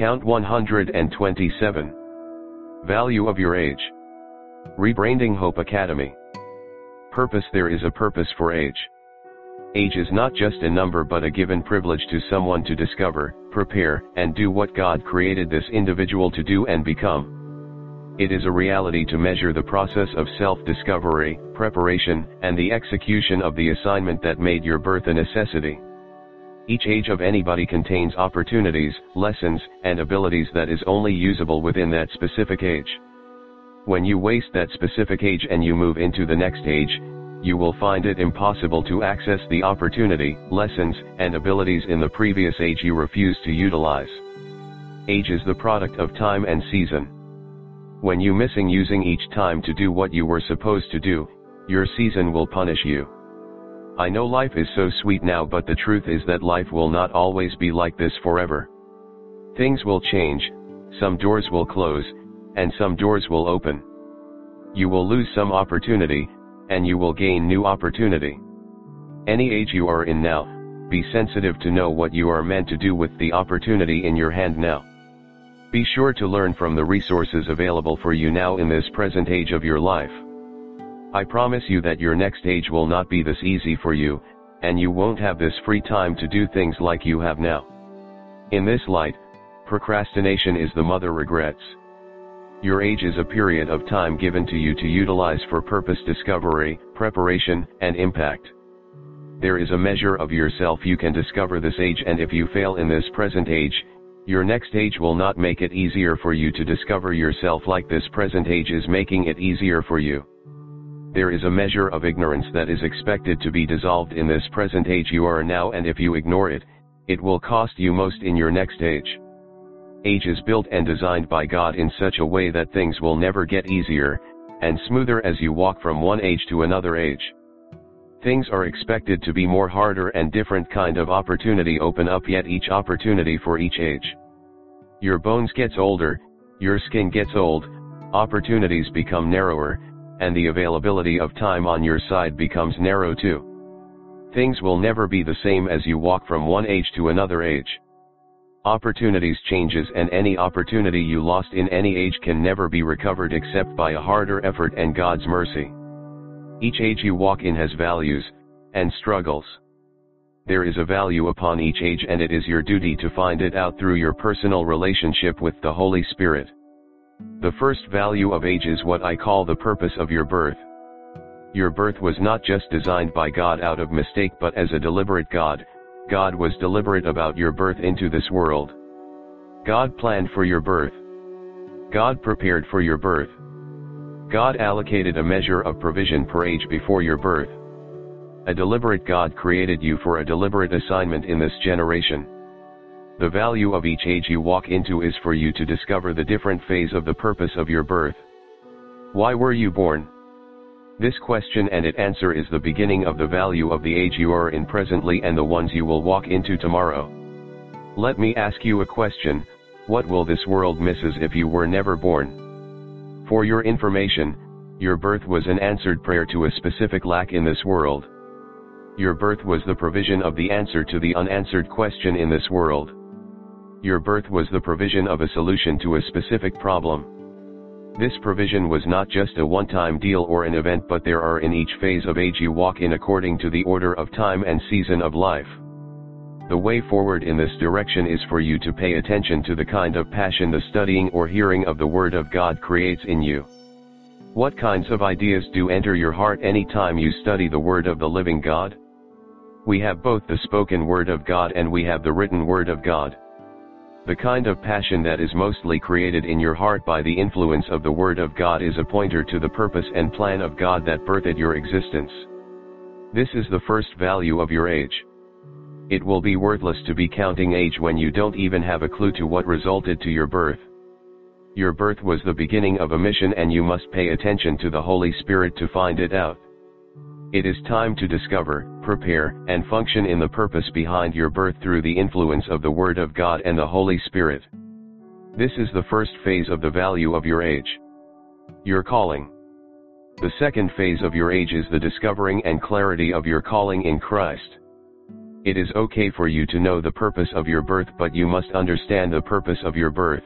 Count 127. Value of your age. Rebranding Hope Academy. Purpose There is a purpose for age. Age is not just a number but a given privilege to someone to discover, prepare, and do what God created this individual to do and become. It is a reality to measure the process of self-discovery, preparation, and the execution of the assignment that made your birth a necessity. Each age of anybody contains opportunities, lessons, and abilities that is only usable within that specific age. When you waste that specific age and you move into the next age, you will find it impossible to access the opportunity, lessons, and abilities in the previous age you refuse to utilize. Age is the product of time and season. When you missing using each time to do what you were supposed to do, your season will punish you. I know life is so sweet now but the truth is that life will not always be like this forever. Things will change, some doors will close, and some doors will open. You will lose some opportunity, and you will gain new opportunity. Any age you are in now, be sensitive to know what you are meant to do with the opportunity in your hand now. Be sure to learn from the resources available for you now in this present age of your life. I promise you that your next age will not be this easy for you, and you won't have this free time to do things like you have now. In this light, procrastination is the mother regrets. Your age is a period of time given to you to utilize for purpose discovery, preparation, and impact. There is a measure of yourself you can discover this age and if you fail in this present age, your next age will not make it easier for you to discover yourself like this present age is making it easier for you. There is a measure of ignorance that is expected to be dissolved in this present age you are now and if you ignore it, it will cost you most in your next age. Age is built and designed by God in such a way that things will never get easier, and smoother as you walk from one age to another age. Things are expected to be more harder and different kind of opportunity open up yet each opportunity for each age. Your bones gets older, your skin gets old, opportunities become narrower, and the availability of time on your side becomes narrow too. Things will never be the same as you walk from one age to another age. Opportunities changes and any opportunity you lost in any age can never be recovered except by a harder effort and God's mercy. Each age you walk in has values, and struggles. There is a value upon each age and it is your duty to find it out through your personal relationship with the Holy Spirit. The first value of age is what I call the purpose of your birth. Your birth was not just designed by God out of mistake but as a deliberate God, God was deliberate about your birth into this world. God planned for your birth. God prepared for your birth. God allocated a measure of provision per age before your birth. A deliberate God created you for a deliberate assignment in this generation. The value of each age you walk into is for you to discover the different phase of the purpose of your birth. Why were you born? This question and its answer is the beginning of the value of the age you are in presently and the ones you will walk into tomorrow. Let me ask you a question, what will this world misses if you were never born? For your information, your birth was an answered prayer to a specific lack in this world. Your birth was the provision of the answer to the unanswered question in this world. Your birth was the provision of a solution to a specific problem. This provision was not just a one-time deal or an event but there are in each phase of age you walk in according to the order of time and season of life. The way forward in this direction is for you to pay attention to the kind of passion the studying or hearing of the Word of God creates in you. What kinds of ideas do enter your heart any time you study the Word of the living God? We have both the spoken Word of God and we have the written Word of God. The kind of passion that is mostly created in your heart by the influence of the Word of God is a pointer to the purpose and plan of God that birthed your existence. This is the first value of your age. It will be worthless to be counting age when you don't even have a clue to what resulted to your birth. Your birth was the beginning of a mission and you must pay attention to the Holy Spirit to find it out. It is time to discover, prepare, and function in the purpose behind your birth through the influence of the Word of God and the Holy Spirit. This is the first phase of the value of your age. Your calling. The second phase of your age is the discovering and clarity of your calling in Christ. It is okay for you to know the purpose of your birth but you must understand the purpose of your birth.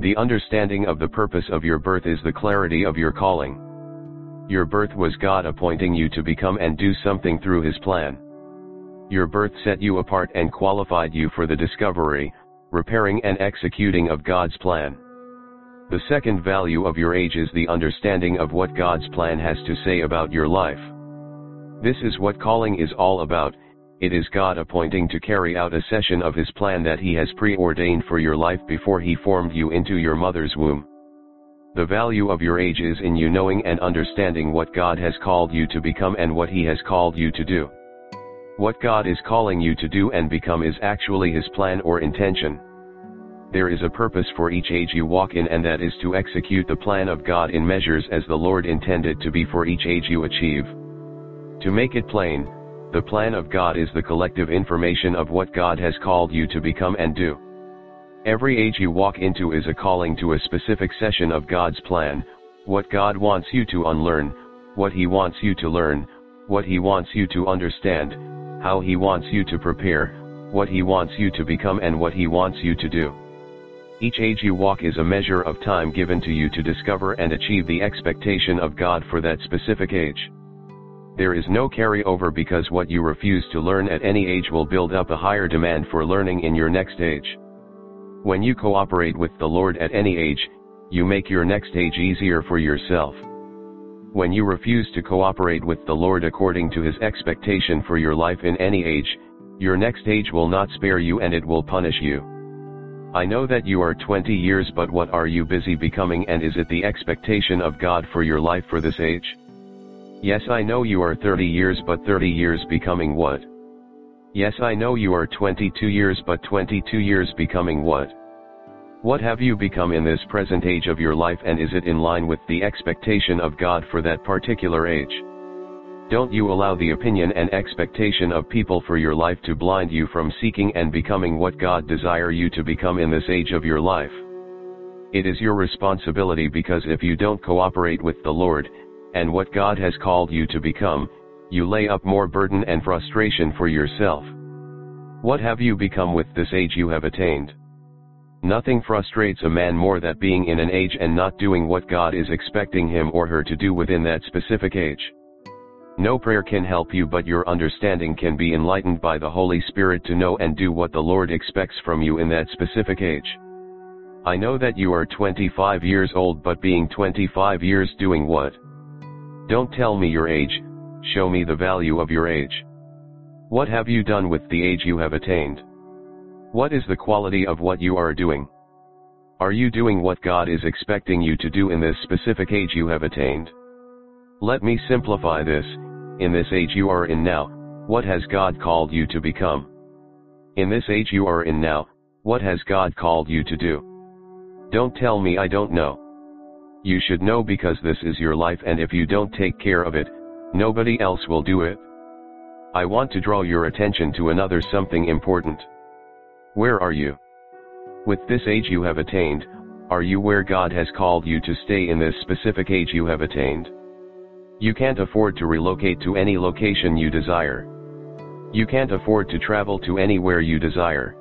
The understanding of the purpose of your birth is the clarity of your calling. Your birth was God appointing you to become and do something through His plan. Your birth set you apart and qualified you for the discovery, repairing and executing of God's plan. The second value of your age is the understanding of what God's plan has to say about your life. This is what calling is all about, it is God appointing to carry out a session of His plan that He has preordained for your life before He formed you into your mother's womb. The value of your age is in you knowing and understanding what God has called you to become and what He has called you to do. What God is calling you to do and become is actually His plan or intention. There is a purpose for each age you walk in and that is to execute the plan of God in measures as the Lord intended to be for each age you achieve. To make it plain, the plan of God is the collective information of what God has called you to become and do. Every age you walk into is a calling to a specific session of God's plan, what God wants you to unlearn, what He wants you to learn, what He wants you to understand, how He wants you to prepare, what He wants you to become and what He wants you to do. Each age you walk is a measure of time given to you to discover and achieve the expectation of God for that specific age. There is no carryover because what you refuse to learn at any age will build up a higher demand for learning in your next age. When you cooperate with the Lord at any age, you make your next age easier for yourself. When you refuse to cooperate with the Lord according to His expectation for your life in any age, your next age will not spare you and it will punish you. I know that you are 20 years but what are you busy becoming and is it the expectation of God for your life for this age? Yes I know you are 30 years but 30 years becoming what? Yes I know you are 22 years but 22 years becoming what? What have you become in this present age of your life and is it in line with the expectation of God for that particular age? Don't you allow the opinion and expectation of people for your life to blind you from seeking and becoming what God desire you to become in this age of your life. It is your responsibility because if you don't cooperate with the Lord, and what God has called you to become, you lay up more burden and frustration for yourself. What have you become with this age you have attained? Nothing frustrates a man more than being in an age and not doing what God is expecting him or her to do within that specific age. No prayer can help you but your understanding can be enlightened by the Holy Spirit to know and do what the Lord expects from you in that specific age. I know that you are 25 years old but being 25 years doing what? Don't tell me your age, show me the value of your age. What have you done with the age you have attained? What is the quality of what you are doing? Are you doing what God is expecting you to do in this specific age you have attained? Let me simplify this, in this age you are in now, what has God called you to become? In this age you are in now, what has God called you to do? Don't tell me I don't know. You should know because this is your life and if you don't take care of it, nobody else will do it. I want to draw your attention to another something important. Where are you? With this age you have attained, are you where God has called you to stay in this specific age you have attained? You can't afford to relocate to any location you desire. You can't afford to travel to anywhere you desire.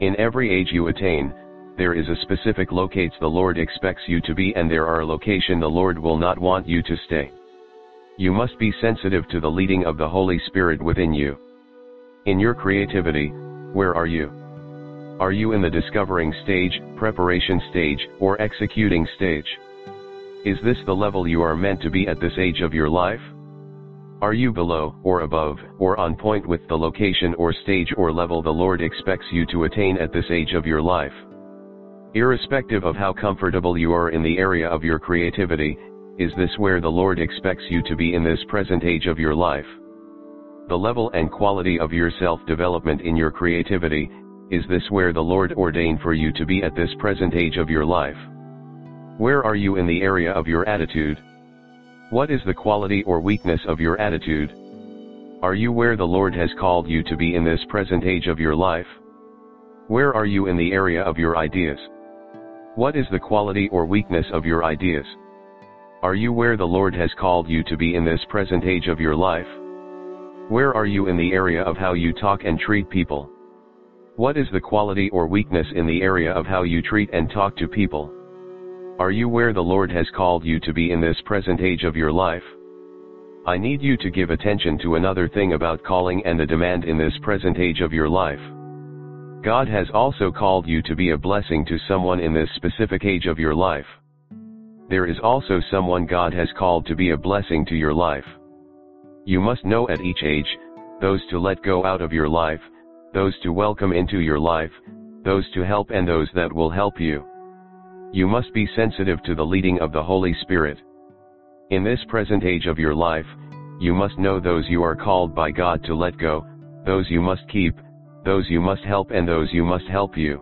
In every age you attain, there is a specific locates the Lord expects you to be and there are location the Lord will not want you to stay. You must be sensitive to the leading of the Holy Spirit within you. In your creativity, where are you? Are you in the discovering stage, preparation stage, or executing stage? Is this the level you are meant to be at this age of your life? Are you below, or above, or on point with the location or stage or level the Lord expects you to attain at this age of your life? Irrespective of how comfortable you are in the area of your creativity, is this where the Lord expects you to be in this present age of your life? The level and quality of your self-development in your creativity, is this where the Lord ordained for you to be at this present age of your life? Where are you in the area of your attitude? What is the quality or weakness of your attitude? Are you where the Lord has called you to be in this present age of your life? Where are you in the area of your ideas? What is the quality or weakness of your ideas? Are you where the Lord has called you to be in this present age of your life? Where are you in the area of how you talk and treat people? What is the quality or weakness in the area of how you treat and talk to people? Are you where the Lord has called you to be in this present age of your life? I need you to give attention to another thing about calling and the demand in this present age of your life. God has also called you to be a blessing to someone in this specific age of your life. There is also someone God has called to be a blessing to your life. You must know at each age, those to let go out of your life, those to welcome into your life, those to help and those that will help you. You must be sensitive to the leading of the Holy Spirit. In this present age of your life, you must know those you are called by God to let go, those you must keep, those you must help and those you must help you.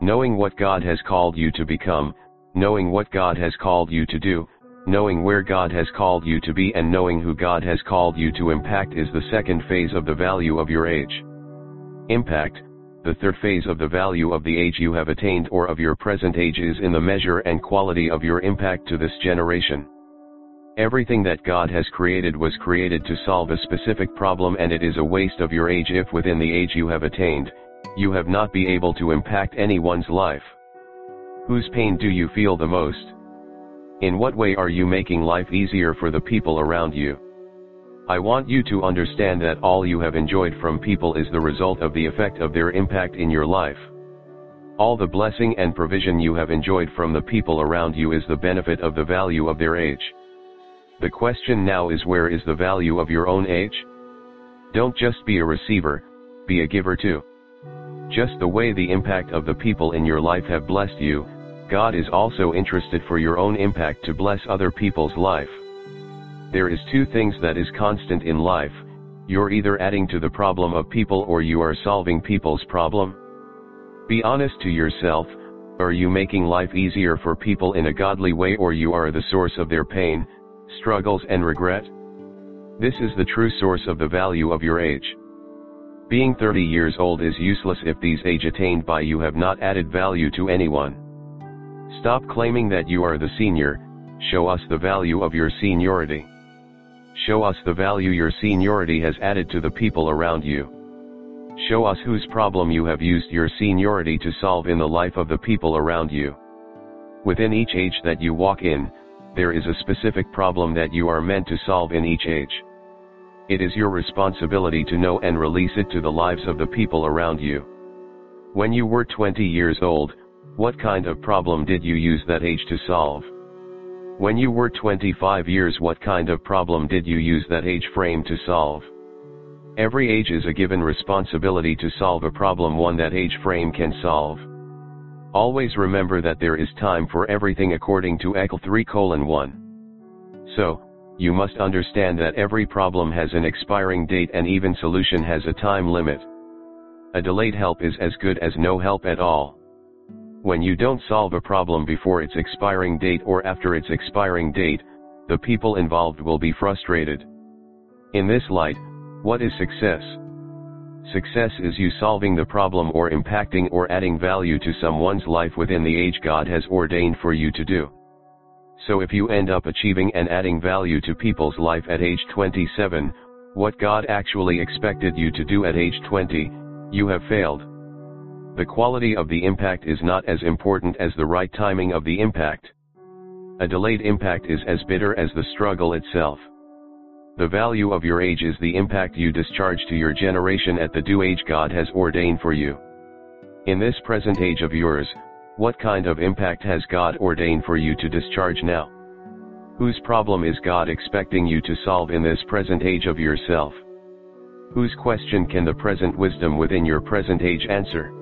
Knowing what God has called you to become, knowing what God has called you to do, knowing where God has called you to be and knowing who God has called you to impact is the second phase of the value of your age. Impact, the third phase of the value of the age you have attained or of your present age is in the measure and quality of your impact to this generation. Everything that God has created was created to solve a specific problem and it is a waste of your age if within the age you have attained, you have not be able to impact anyone's life. Whose pain do you feel the most? In what way are you making life easier for the people around you? I want you to understand that all you have enjoyed from people is the result of the effect of their impact in your life. All the blessing and provision you have enjoyed from the people around you is the benefit of the value of their age. The question now is where is the value of your own age? Don't just be a receiver, be a giver too. Just the way the impact of the people in your life have blessed you, God is also interested for your own impact to bless other people's life. There is two things that is constant in life, you're either adding to the problem of people or you are solving people's problem. Be honest to yourself, are you making life easier for people in a godly way or you are the source of their pain, struggles and regret? This is the true source of the value of your age. Being 30 years old is useless if these age attained by you have not added value to anyone. Stop claiming that you are the senior, show us the value of your seniority. Show us the value your seniority has added to the people around you. Show us whose problem you have used your seniority to solve in the life of the people around you. Within each age that you walk in, there is a specific problem that you are meant to solve in each age. It is your responsibility to know and release it to the lives of the people around you. When you were 20 years old, what kind of problem did you use that age to solve? When you were 25 years what kind of problem did you use that age frame to solve? Every age is a given responsibility to solve a problem one that age frame can solve. Always remember that there is time for everything according to Eccle 3 colon 1. So, you must understand that every problem has an expiring date and even solution has a time limit. A delayed help is as good as no help at all. When you don't solve a problem before its expiring date or after its expiring date, the people involved will be frustrated. In this light, what is success? Success is you solving the problem or impacting or adding value to someone's life within the age God has ordained for you to do. So if you end up achieving and adding value to people's life at age 27, what God actually expected you to do at age 20, you have failed. The quality of the impact is not as important as the right timing of the impact. A delayed impact is as bitter as the struggle itself. The value of your age is the impact you discharge to your generation at the due age God has ordained for you. In this present age of yours, what kind of impact has God ordained for you to discharge now? Whose problem is God expecting you to solve in this present age of yourself? Whose question can the present wisdom within your present age answer?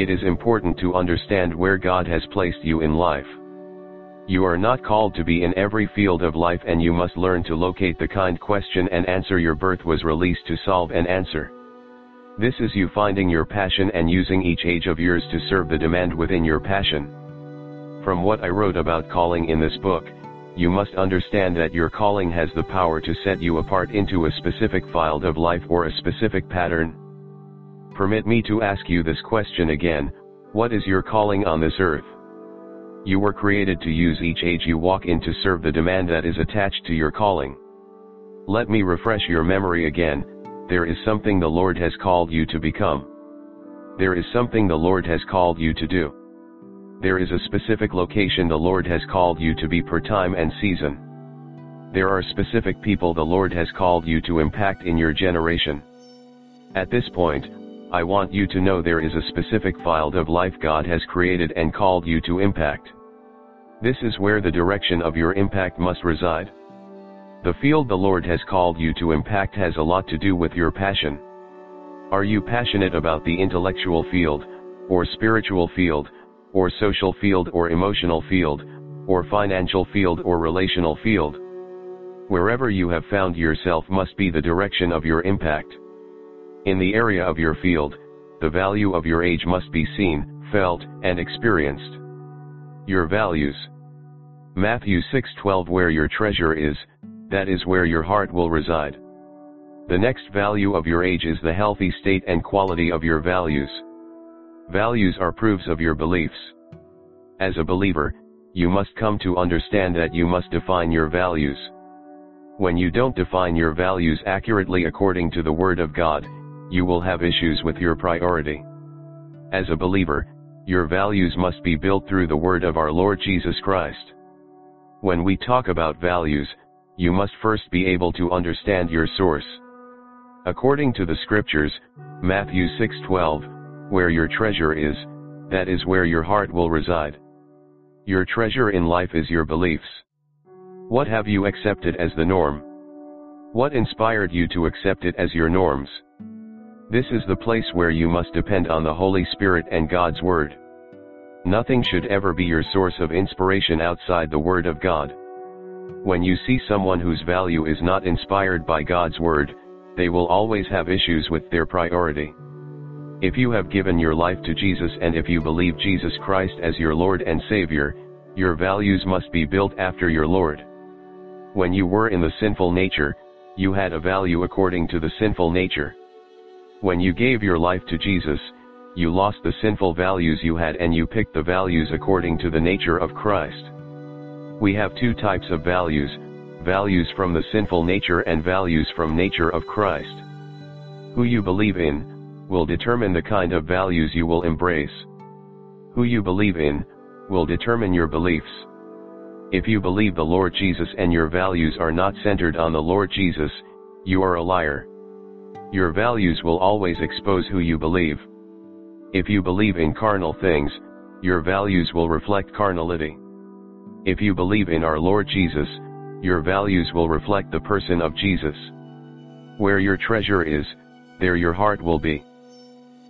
It is important to understand where God has placed you in life. You are not called to be in every field of life and you must learn to locate the kind question and answer your birth was released to solve and answer. This is you finding your passion and using each age of yours to serve the demand within your passion. From what I wrote about calling in this book, you must understand that your calling has the power to set you apart into a specific field of life or a specific pattern, Permit me to ask you this question again, what is your calling on this earth? You were created to use each age you walk in to serve the demand that is attached to your calling. Let me refresh your memory again, there is something the Lord has called you to become. There is something the Lord has called you to do. There is a specific location the Lord has called you to be per time and season. There are specific people the Lord has called you to impact in your generation. At this point, I want you to know there is a specific field of life God has created and called you to impact. This is where the direction of your impact must reside. The field the Lord has called you to impact has a lot to do with your passion. Are you passionate about the intellectual field, or spiritual field, or social field or emotional field, or financial field or relational field? Wherever you have found yourself must be the direction of your impact. In the area of your field, the value of your age must be seen, felt, and experienced. Your values. Matthew 6:12 Where your treasure is, that is where your heart will reside. The next value of your age is the healthy state and quality of your values. Values are proofs of your beliefs. As a believer, you must come to understand that you must define your values. When you don't define your values accurately according to the Word of God, you will have issues with your priority. As a believer, your values must be built through the word of our Lord Jesus Christ. When we talk about values, you must first be able to understand your source. According to the scriptures, Matthew 6:12, where your treasure is, that is where your heart will reside. Your treasure in life is your beliefs. What have you accepted as the norm? What inspired you to accept it as your norms? This is the place where you must depend on the Holy Spirit and God's Word. Nothing should ever be your source of inspiration outside the Word of God. When you see someone whose value is not inspired by God's Word, they will always have issues with their priority. If you have given your life to Jesus and if you believe Jesus Christ as your Lord and Savior, your values must be built after your Lord. When you were in the sinful nature, you had a value according to the sinful nature. When you gave your life to Jesus, you lost the sinful values you had and you picked the values according to the nature of Christ. We have two types of values, values from the sinful nature and values from nature of Christ. Who you believe in, will determine the kind of values you will embrace. Who you believe in, will determine your beliefs. If you believe the Lord Jesus and your values are not centered on the Lord Jesus, you are a liar. Your values will always expose who you believe. If you believe in carnal things, your values will reflect carnality. If you believe in our Lord Jesus, your values will reflect the person of Jesus. Where your treasure is, there your heart will be.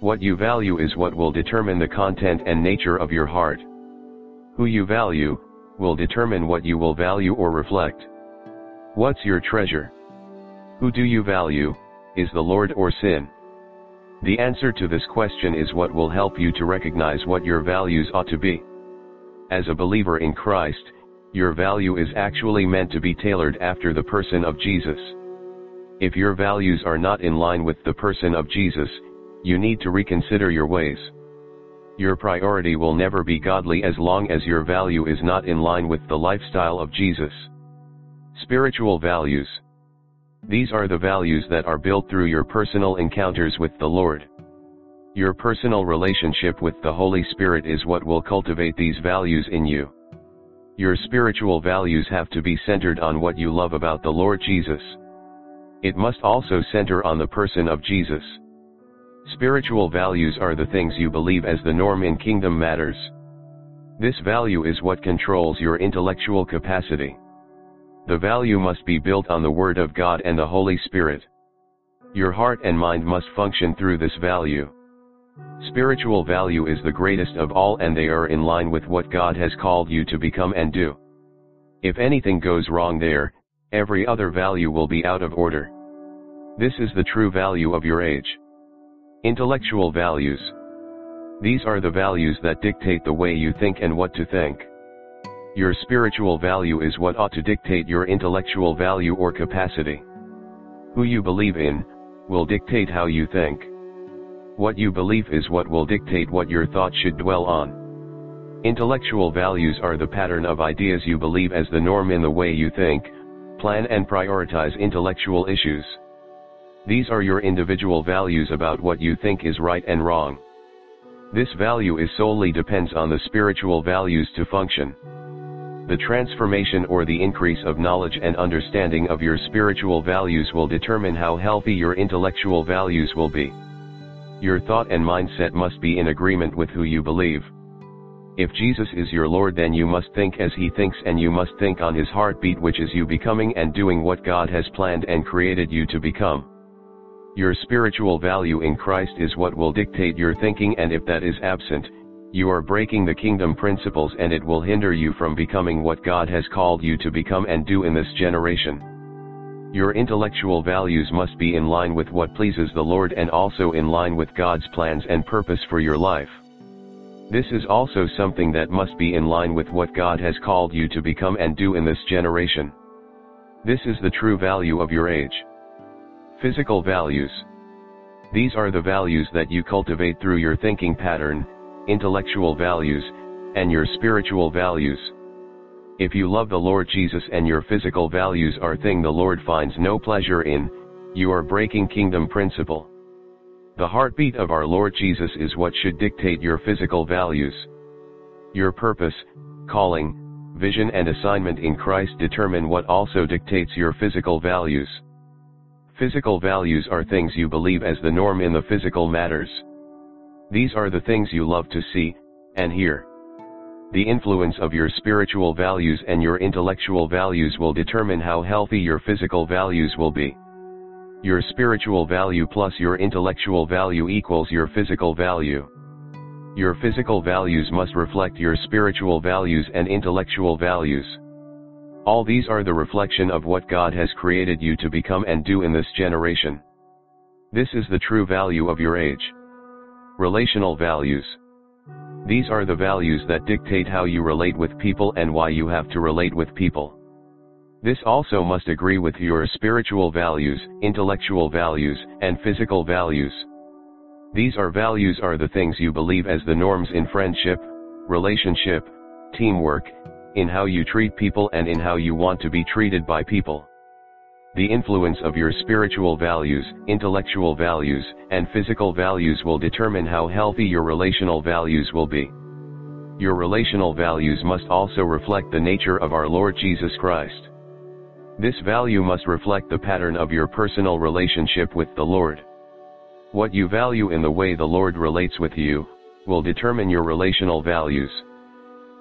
What you value is what will determine the content and nature of your heart. Who you value, will determine what you will value or reflect. What's your treasure? Who do you value, is the Lord or sin? The answer to this question is what will help you to recognize what your values ought to be. As a believer in Christ, your value is actually meant to be tailored after the person of Jesus. If your values are not in line with the person of Jesus, you need to reconsider your ways. Your priority will never be godly as long as your value is not in line with the lifestyle of Jesus. Spiritual values. These are the values that are built through your personal encounters with the Lord. Your personal relationship with the Holy Spirit is what will cultivate these values in you. Your spiritual values have to be centered on what you love about the Lord Jesus. It must also center on the person of Jesus. Spiritual values are the things you believe as the norm in kingdom matters. This value is what controls your intellectual capacity. The value must be built on the Word of God and the Holy Spirit. Your heart and mind must function through this value. Spiritual value is the greatest of all and they are in line with what God has called you to become and do. If anything goes wrong there, every other value will be out of order. This is the true value of your age. Intellectual values. These are the values that dictate the way you think and what to think. Your spiritual value is what ought to dictate your intellectual value or capacity. Who you believe in, will dictate how you think. What you believe is what will dictate what your thoughts should dwell on. Intellectual values are the pattern of ideas you believe as the norm in the way you think, Plan and prioritize intellectual issues. These are your individual values about what you think is right and wrong. This value is solely depends on the spiritual values to function. The transformation or the increase of knowledge and understanding of your spiritual values will determine how healthy your intellectual values will be. Your thought and mindset must be in agreement with who you believe. If Jesus is your Lord then you must think as he thinks and you must think on his heartbeat which is you becoming and doing what God has planned and created you to become. Your spiritual value in Christ is what will dictate your thinking and if that is absent, you are breaking the kingdom principles and it will hinder you from becoming what God has called you to become and do in this generation. Your intellectual values must be in line with what pleases the Lord and also in line with God's plans and purpose for your life. This is also something that must be in line with what God has called you to become and do in this generation. This is the true value of your age. Physical values. These are the values that you cultivate through your thinking pattern, intellectual values, and your spiritual values. If you love the Lord Jesus and your physical values are thing the Lord finds no pleasure in, you are breaking kingdom principle. The heartbeat of our Lord Jesus is what should dictate your physical values. Your purpose, calling, vision and assignment in Christ determine what also dictates your physical values. Physical values are things you believe as the norm in the physical matters. These are the things you love to see, and hear. The influence of your spiritual values and your intellectual values will determine how healthy your physical values will be. Your spiritual value plus your intellectual value equals your physical value. Your physical values must reflect your spiritual values and intellectual values. All these are the reflection of what God has created you to become and do in this generation. This is the true value of your age. Relational values. These are the values that dictate how you relate with people and why you have to relate with people. This also must agree with your spiritual values, intellectual values, and physical values. These are values are the things you believe as the norms in friendship, relationship, teamwork, in how you treat people and in how you want to be treated by people. The influence of your spiritual values, intellectual values, and physical values will determine how healthy your relational values will be. Your relational values must also reflect the nature of our Lord Jesus Christ. This value must reflect the pattern of your personal relationship with the Lord. What you value in the way the Lord relates with you, will determine your relational values.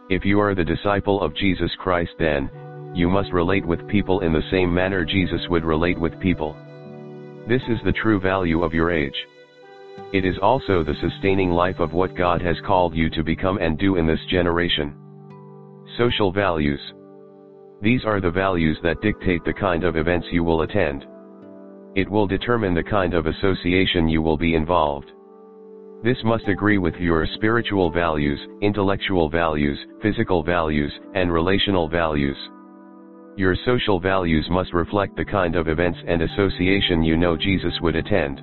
If you are the disciple of Jesus Christ then, you must relate with people in the same manner Jesus would relate with people. This is the true value of your age. It is also the sustaining life of what God has called you to become and do in this generation. Social values. These are the values that dictate the kind of events you will attend. It will determine the kind of association you will be involved. This must agree with your spiritual values, intellectual values, physical values, and relational values. Your social values must reflect the kind of events and association you know Jesus would attend.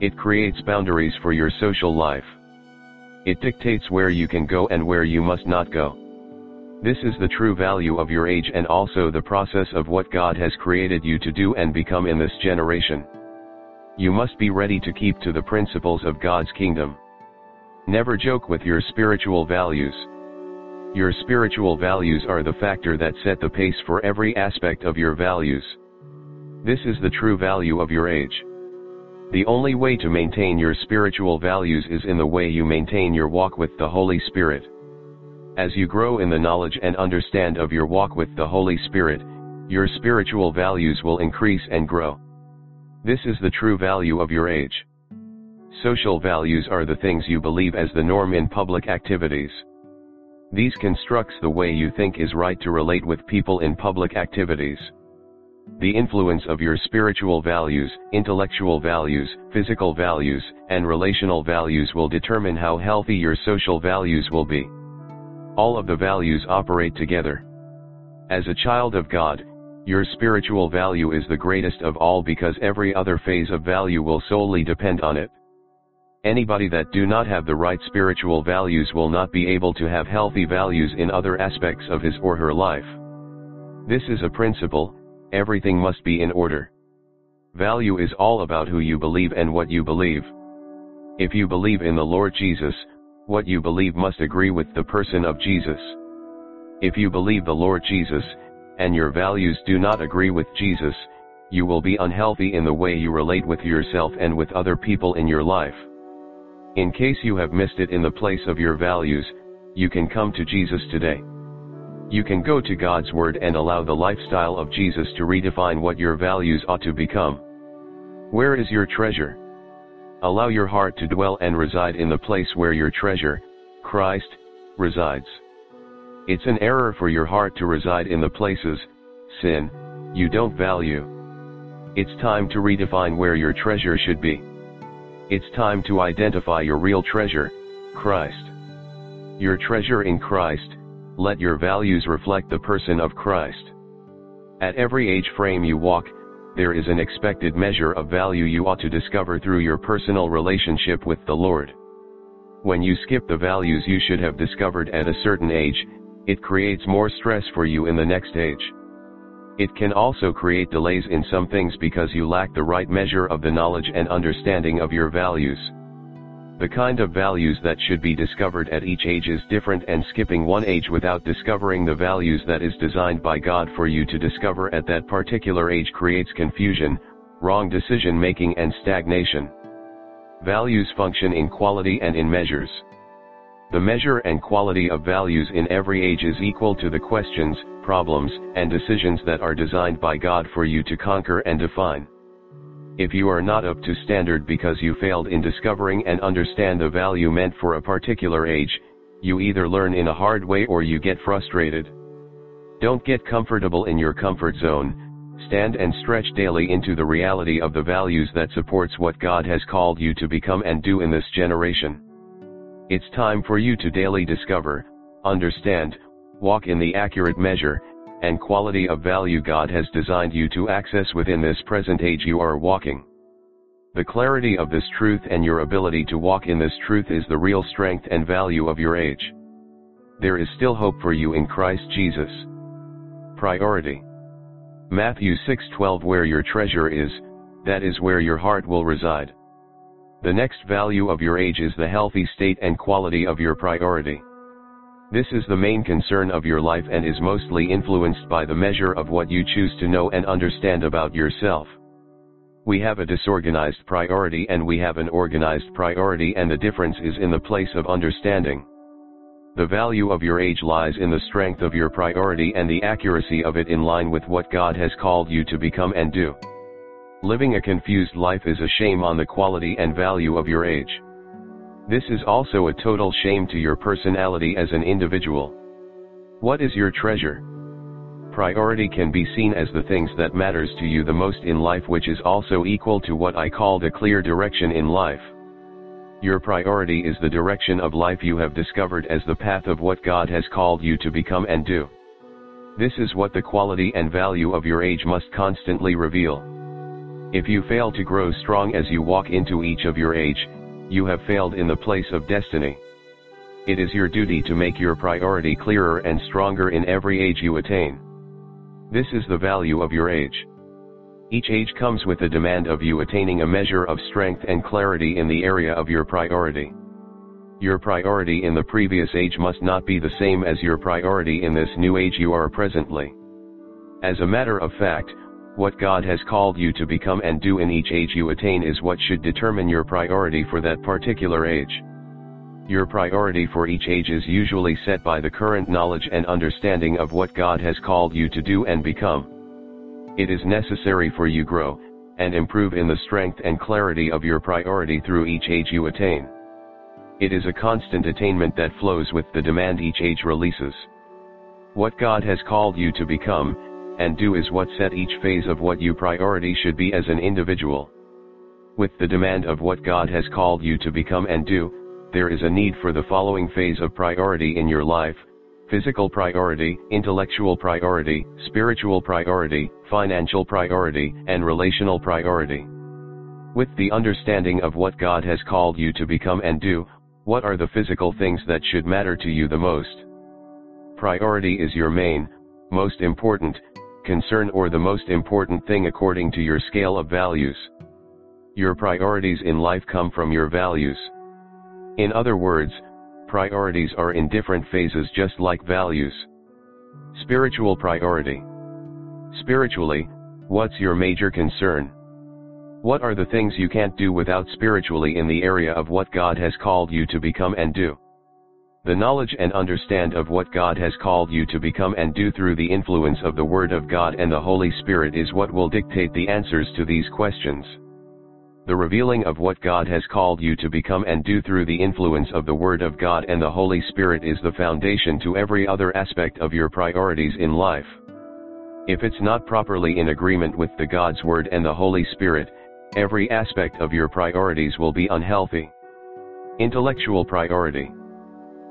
It creates boundaries for your social life. It dictates where you can go and where you must not go. This is the true value of your age and also the process of what God has created you to do and become in this generation. You must be ready to keep to the principles of God's kingdom. Never joke with your spiritual values. Your spiritual values are the factor that set the pace for every aspect of your values. This is the true value of your age. The only way to maintain your spiritual values is in the way you maintain your walk with the Holy Spirit. As you grow in the knowledge and understand of your walk with the Holy Spirit, your spiritual values will increase and grow. This is the true value of your age. Social values are the things you believe as the norm in public activities. These constructs the way you think is right to relate with people in public activities. The influence of your spiritual values, intellectual values, physical values, and relational values will determine how healthy your social values will be. All of the values operate together. As a child of God, your spiritual value is the greatest of all because every other phase of value will solely depend on it. Anybody that do not have the right spiritual values will not be able to have healthy values in other aspects of his or her life. This is a principle, everything must be in order. Value is all about who you believe and what you believe. If you believe in the Lord Jesus, what you believe must agree with the person of Jesus. If you believe the Lord Jesus, and your values do not agree with Jesus, you will be unhealthy in the way you relate with yourself and with other people in your life. In case you have missed it in the place of your values, you can come to Jesus today. You can go to God's Word and allow the lifestyle of Jesus to redefine what your values ought to become. Where is your treasure? Allow your heart to dwell and reside in the place where your treasure, Christ, resides. It's an error for your heart to reside in the places, sin, you don't value. It's time to redefine where your treasure should be. It's time to identify your real treasure, Christ. Your treasure in Christ, let your values reflect the person of Christ. At every age frame you walk, there is an expected measure of value you ought to discover through your personal relationship with the Lord. When you skip the values you should have discovered at a certain age, it creates more stress for you in the next age. It can also create delays in some things because you lack the right measure of the knowledge and understanding of your values. The kind of values that should be discovered at each age is different and skipping one age without discovering the values that is designed by God for you to discover at that particular age creates confusion, wrong decision making and stagnation. Values function in quality and in measures. The measure and quality of values in every age is equal to the questions, problems, and decisions that are designed by God for you to conquer and define. If you are not up to standard because you failed in discovering and understand the value meant for a particular age, you either learn in a hard way or you get frustrated. Don't get comfortable in your comfort zone, stand and stretch daily into the reality of the values that supports what God has called you to become and do in this generation. It's time for you to daily discover, understand, walk in the accurate measure, and quality of value God has designed you to access within this present age you are walking. The clarity of this truth and your ability to walk in this truth is the real strength and value of your age. There is still hope for you in Christ Jesus. Priority. Matthew 6:12 Where your treasure is, that is where your heart will reside. The next value of your age is the healthy state and quality of your priority. This is the main concern of your life and is mostly influenced by the measure of what you choose to know and understand about yourself. We have a disorganized priority and we have an organized priority and the difference is in the place of understanding. The value of your age lies in the strength of your priority and the accuracy of it in line with what God has called you to become and do. Living a confused life is a shame on the quality and value of your age. This is also a total shame to your personality as an individual. What is your treasure? Priority can be seen as the things that matters to you the most in life which is also equal to what I call the clear direction in life. Your priority is the direction of life you have discovered as the path of what God has called you to become and do. This is what the quality and value of your age must constantly reveal. If you fail to grow strong as you walk into each of your age, you have failed in the place of destiny. It is your duty to make your priority clearer and stronger in every age you attain. This is the value of your age. Each age comes with a demand of you attaining a measure of strength and clarity in the area of your priority. Your priority in the previous age must not be the same as your priority in this new age you are presently. As a matter of fact, what God has called you to become and do in each age you attain is what should determine your priority for that particular age. Your priority for each age is usually set by the current knowledge and understanding of what God has called you to do and become. It is necessary for you grow, and improve in the strength and clarity of your priority through each age you attain. It is a constant attainment that flows with the demand each age releases. What God has called you to become, and do is what set each phase of what you priority should be as an individual. With the demand of what God has called you to become and do, there is a need for the following phase of priority in your life, physical priority, intellectual priority, spiritual priority, financial priority, and relational priority. With the understanding of what God has called you to become and do, what are the physical things that should matter to you the most? Priority is your main, most important, concern or the most important thing according to your scale of values. Your priorities in life come from your values. In other words, priorities are in different phases just like values. Spiritual priority. Spiritually, what's your major concern? What are the things you can't do without spiritually in the area of what God has called you to become and do? The knowledge and understand of what God has called you to become and do through the influence of the Word of God and the Holy Spirit is what will dictate the answers to these questions. The revealing of what God has called you to become and do through the influence of the Word of God and the Holy Spirit is the foundation to every other aspect of your priorities in life. If it's not properly in agreement with the God's Word and the Holy Spirit, every aspect of your priorities will be unhealthy. Intellectual priority.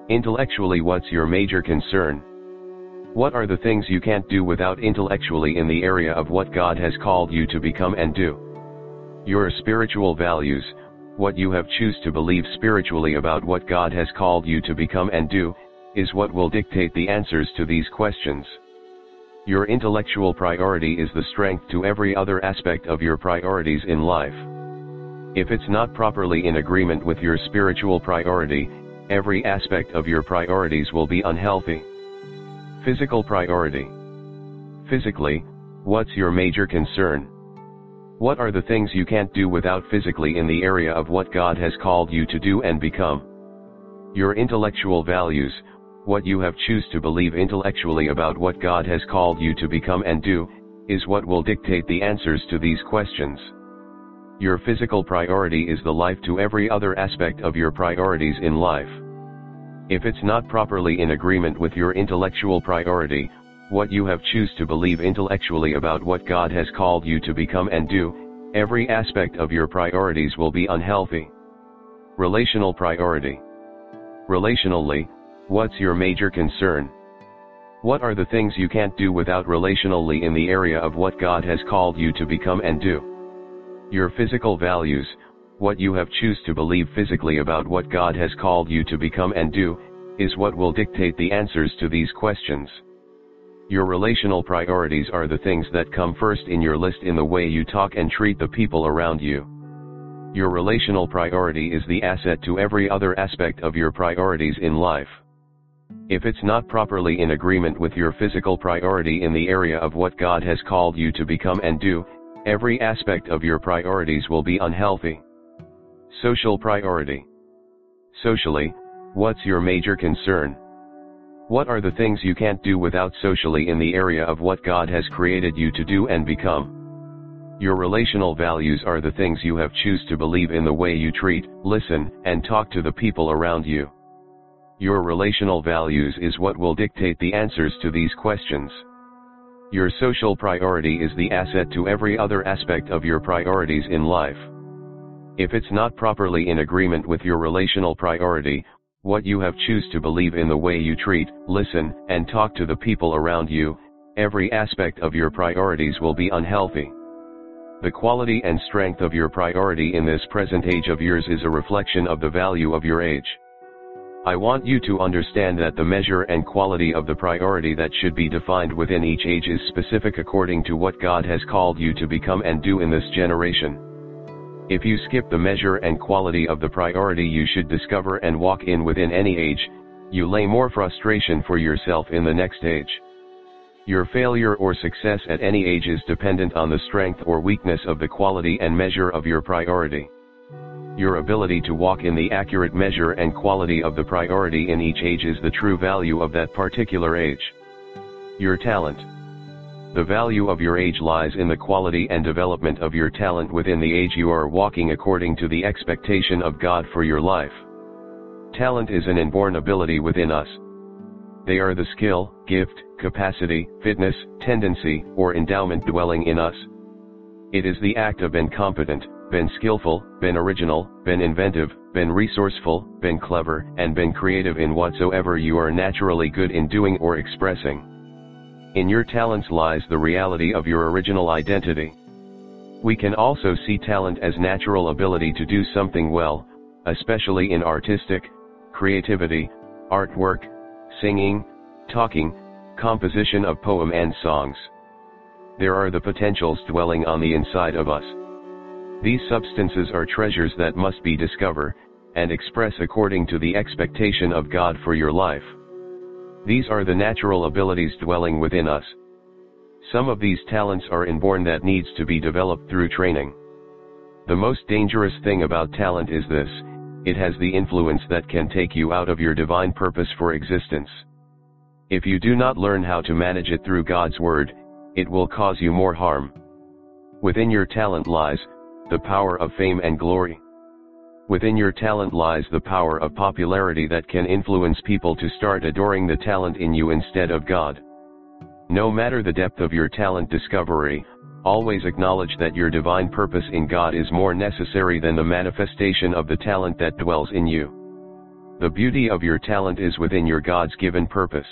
Intellectually what's your major concern? What are the things you can't do without intellectually in the area of what God has called you to become and do? Your spiritual values, what you have choose to believe spiritually about what God has called you to become and do, is what will dictate the answers to these questions. Your intellectual priority is the strength to every other aspect of your priorities in life. If it's not properly in agreement with your spiritual priority, every aspect of your priorities will be unhealthy. Physical priority. Physically, what's your major concern? What are the things you can't do without physically in the area of what God has called you to do and become? Your intellectual values, what you have choose to believe intellectually about what God has called you to become and do, is what will dictate the answers to these questions. Your physical priority is the life to every other aspect of your priorities in life. If it's not properly in agreement with your intellectual priority, what you have choose to believe intellectually about what God has called you to become and do, every aspect of your priorities will be unhealthy. Relational priority. Relationally, what's your major concern? What are the things you can't do without relationally in the area of what God has called you to become and do? Your physical values, what you have choose to believe physically about what God has called you to become and do, is what will dictate the answers to these questions. Your relational priorities are the things that come first in your list in the way you talk and treat the people around you. Your relational priority is the asset to every other aspect of your priorities in life. If it's not properly in agreement with your physical priority in the area of what God has called you to become and do, Every aspect of your priorities will be unhealthy. Social priority. Socially, what's your major concern? What are the things you can't do without socially in the area of what God has created you to do and become? Your relational values are the things you have choose to believe in the way you treat, listen, and talk to the people around you. Your relational values is what will dictate the answers to these questions. Your social priority is the asset to every other aspect of your priorities in life. If it's not properly in agreement with your relational priority, what you have choose to believe in the way you treat, listen, and talk to the people around you, every aspect of your priorities will be unhealthy. The quality and strength of your priority in this present age of yours is a reflection of the value of your age. I want you to understand that the measure and quality of the priority that should be defined within each age is specific according to what God has called you to become and do in this generation. If you skip the measure and quality of the priority you should discover and walk in within any age, you lay more frustration for yourself in the next age. Your failure or success at any age is dependent on the strength or weakness of the quality and measure of your priority. Your ability to walk in the accurate measure and quality of the priority in each age is the true value of that particular age. Your talent. The value of your age lies in the quality and development of your talent within the age you are walking according to the expectation of God for your life. Talent is an inborn ability within us. They are the skill, gift, capacity, fitness, tendency, or endowment dwelling in us. It is the act of being competent, been skillful, been original, been inventive, been resourceful, been clever, and been creative in whatsoever you are naturally good in doing or expressing. In your talents lies the reality of your original identity. We can also see talent as natural ability to do something well, especially in artistic, creativity, artwork, singing, talking, composition of poem and songs. there are the potentials dwelling on the inside of us. These substances are treasures that must be discovered, and express according to the expectation of God for your life. These are the natural abilities dwelling within us. Some of these talents are inborn that needs to be developed through training. The most dangerous thing about talent is this, it has the influence that can take you out of your divine purpose for existence. If you do not learn how to manage it through God's word, it will cause you more harm. Within your talent lies, the power of fame and glory. Within your talent lies the power of popularity that can influence people to start adoring the talent in you instead of God. No matter the depth of your talent discovery, always acknowledge that your divine purpose in God is more necessary than the manifestation of the talent that dwells in you. The beauty of your talent is within your God's given purpose.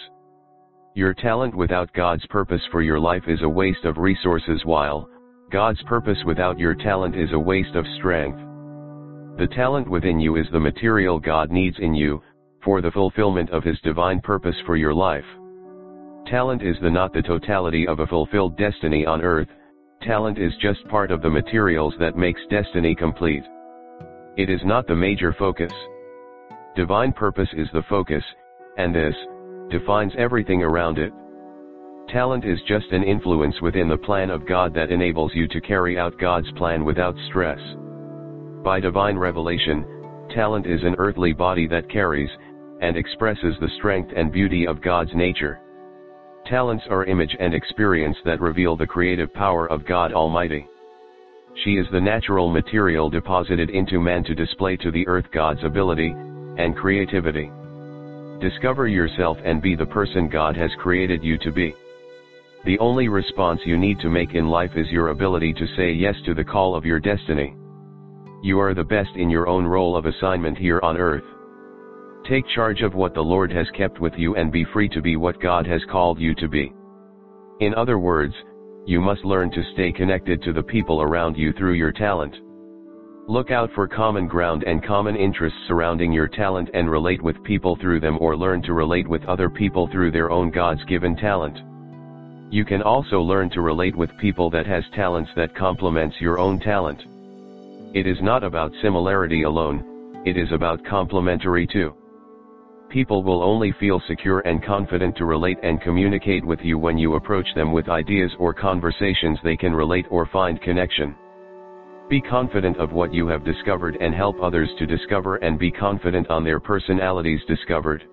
Your talent without God's purpose for your life is a waste of resources while, God's purpose without your talent is a waste of strength. The talent within you is the material God needs in you, for the fulfillment of His divine purpose for your life. Talent is the not the totality of a fulfilled destiny on earth, talent is just part of the materials that makes destiny complete. It is not the major focus. Divine purpose is the focus, and this, defines everything around it. Talent is just an influence within the plan of God that enables you to carry out God's plan without stress. By divine revelation, talent is an earthly body that carries, and expresses the strength and beauty of God's nature. Talents are image and experience that reveal the creative power of God Almighty. She is the natural material deposited into man to display to the earth God's ability, and creativity. Discover yourself and be the person God has created you to be. The only response you need to make in life is your ability to say yes to the call of your destiny. You are the best in your own role of assignment here on earth. Take charge of what the Lord has kept with you and be free to be what God has called you to be. In other words, you must learn to stay connected to the people around you through your talent. Look out for common ground and common interests surrounding your talent and relate with people through them or learn to relate with other people through their own God's given talent. You can also learn to relate with people that has talents that complements your own talent. It is not about similarity alone, it is about complementary too. People will only feel secure and confident to relate and communicate with you when you approach them with ideas or conversations they can relate or find connection. Be confident of what you have discovered and help others to discover and be confident on their personalities discovered.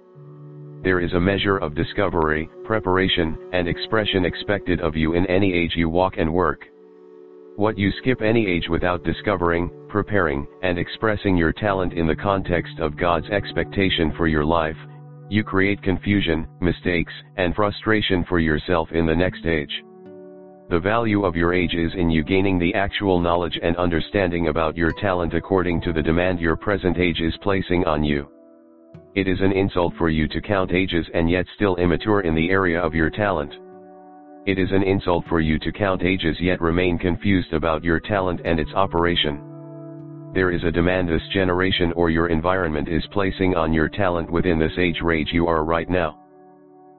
There is a measure of discovery, preparation, and expression expected of you in any age you walk and work. What you skip any age without discovering, preparing, and expressing your talent in the context of God's expectation for your life, you create confusion, mistakes, and frustration for yourself in the next age. The value of your age is in you gaining the actual knowledge and understanding about your talent according to the demand your present age is placing on you. It is an insult for you to count ages and yet still immature in the area of your talent. It is an insult for you to count ages yet remain confused about your talent and its operation. There is a demand this generation or your environment is placing on your talent within this age range you are right now.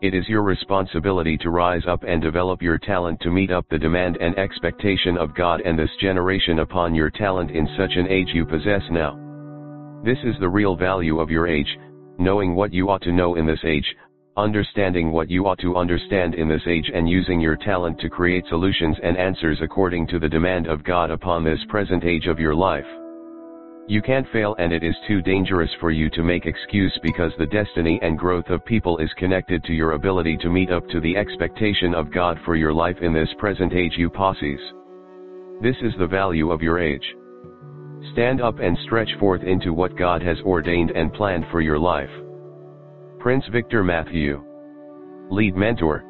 It is your responsibility to rise up and develop your talent to meet up the demand and expectation of God and this generation upon your talent in such an age you possess now. This is the real value of your age, knowing what you ought to know in this age, understanding what you ought to understand in this age and using your talent to create solutions and answers according to the demand of God upon this present age of your life. You can't fail and it is too dangerous for you to make excuse because the destiny and growth of people is connected to your ability to meet up to the expectation of God for your life in this present age you possess. This is the value of your age. Stand up and stretch forth into what God has ordained and planned for your life. Prince Victor Matthew. Lead Mentor.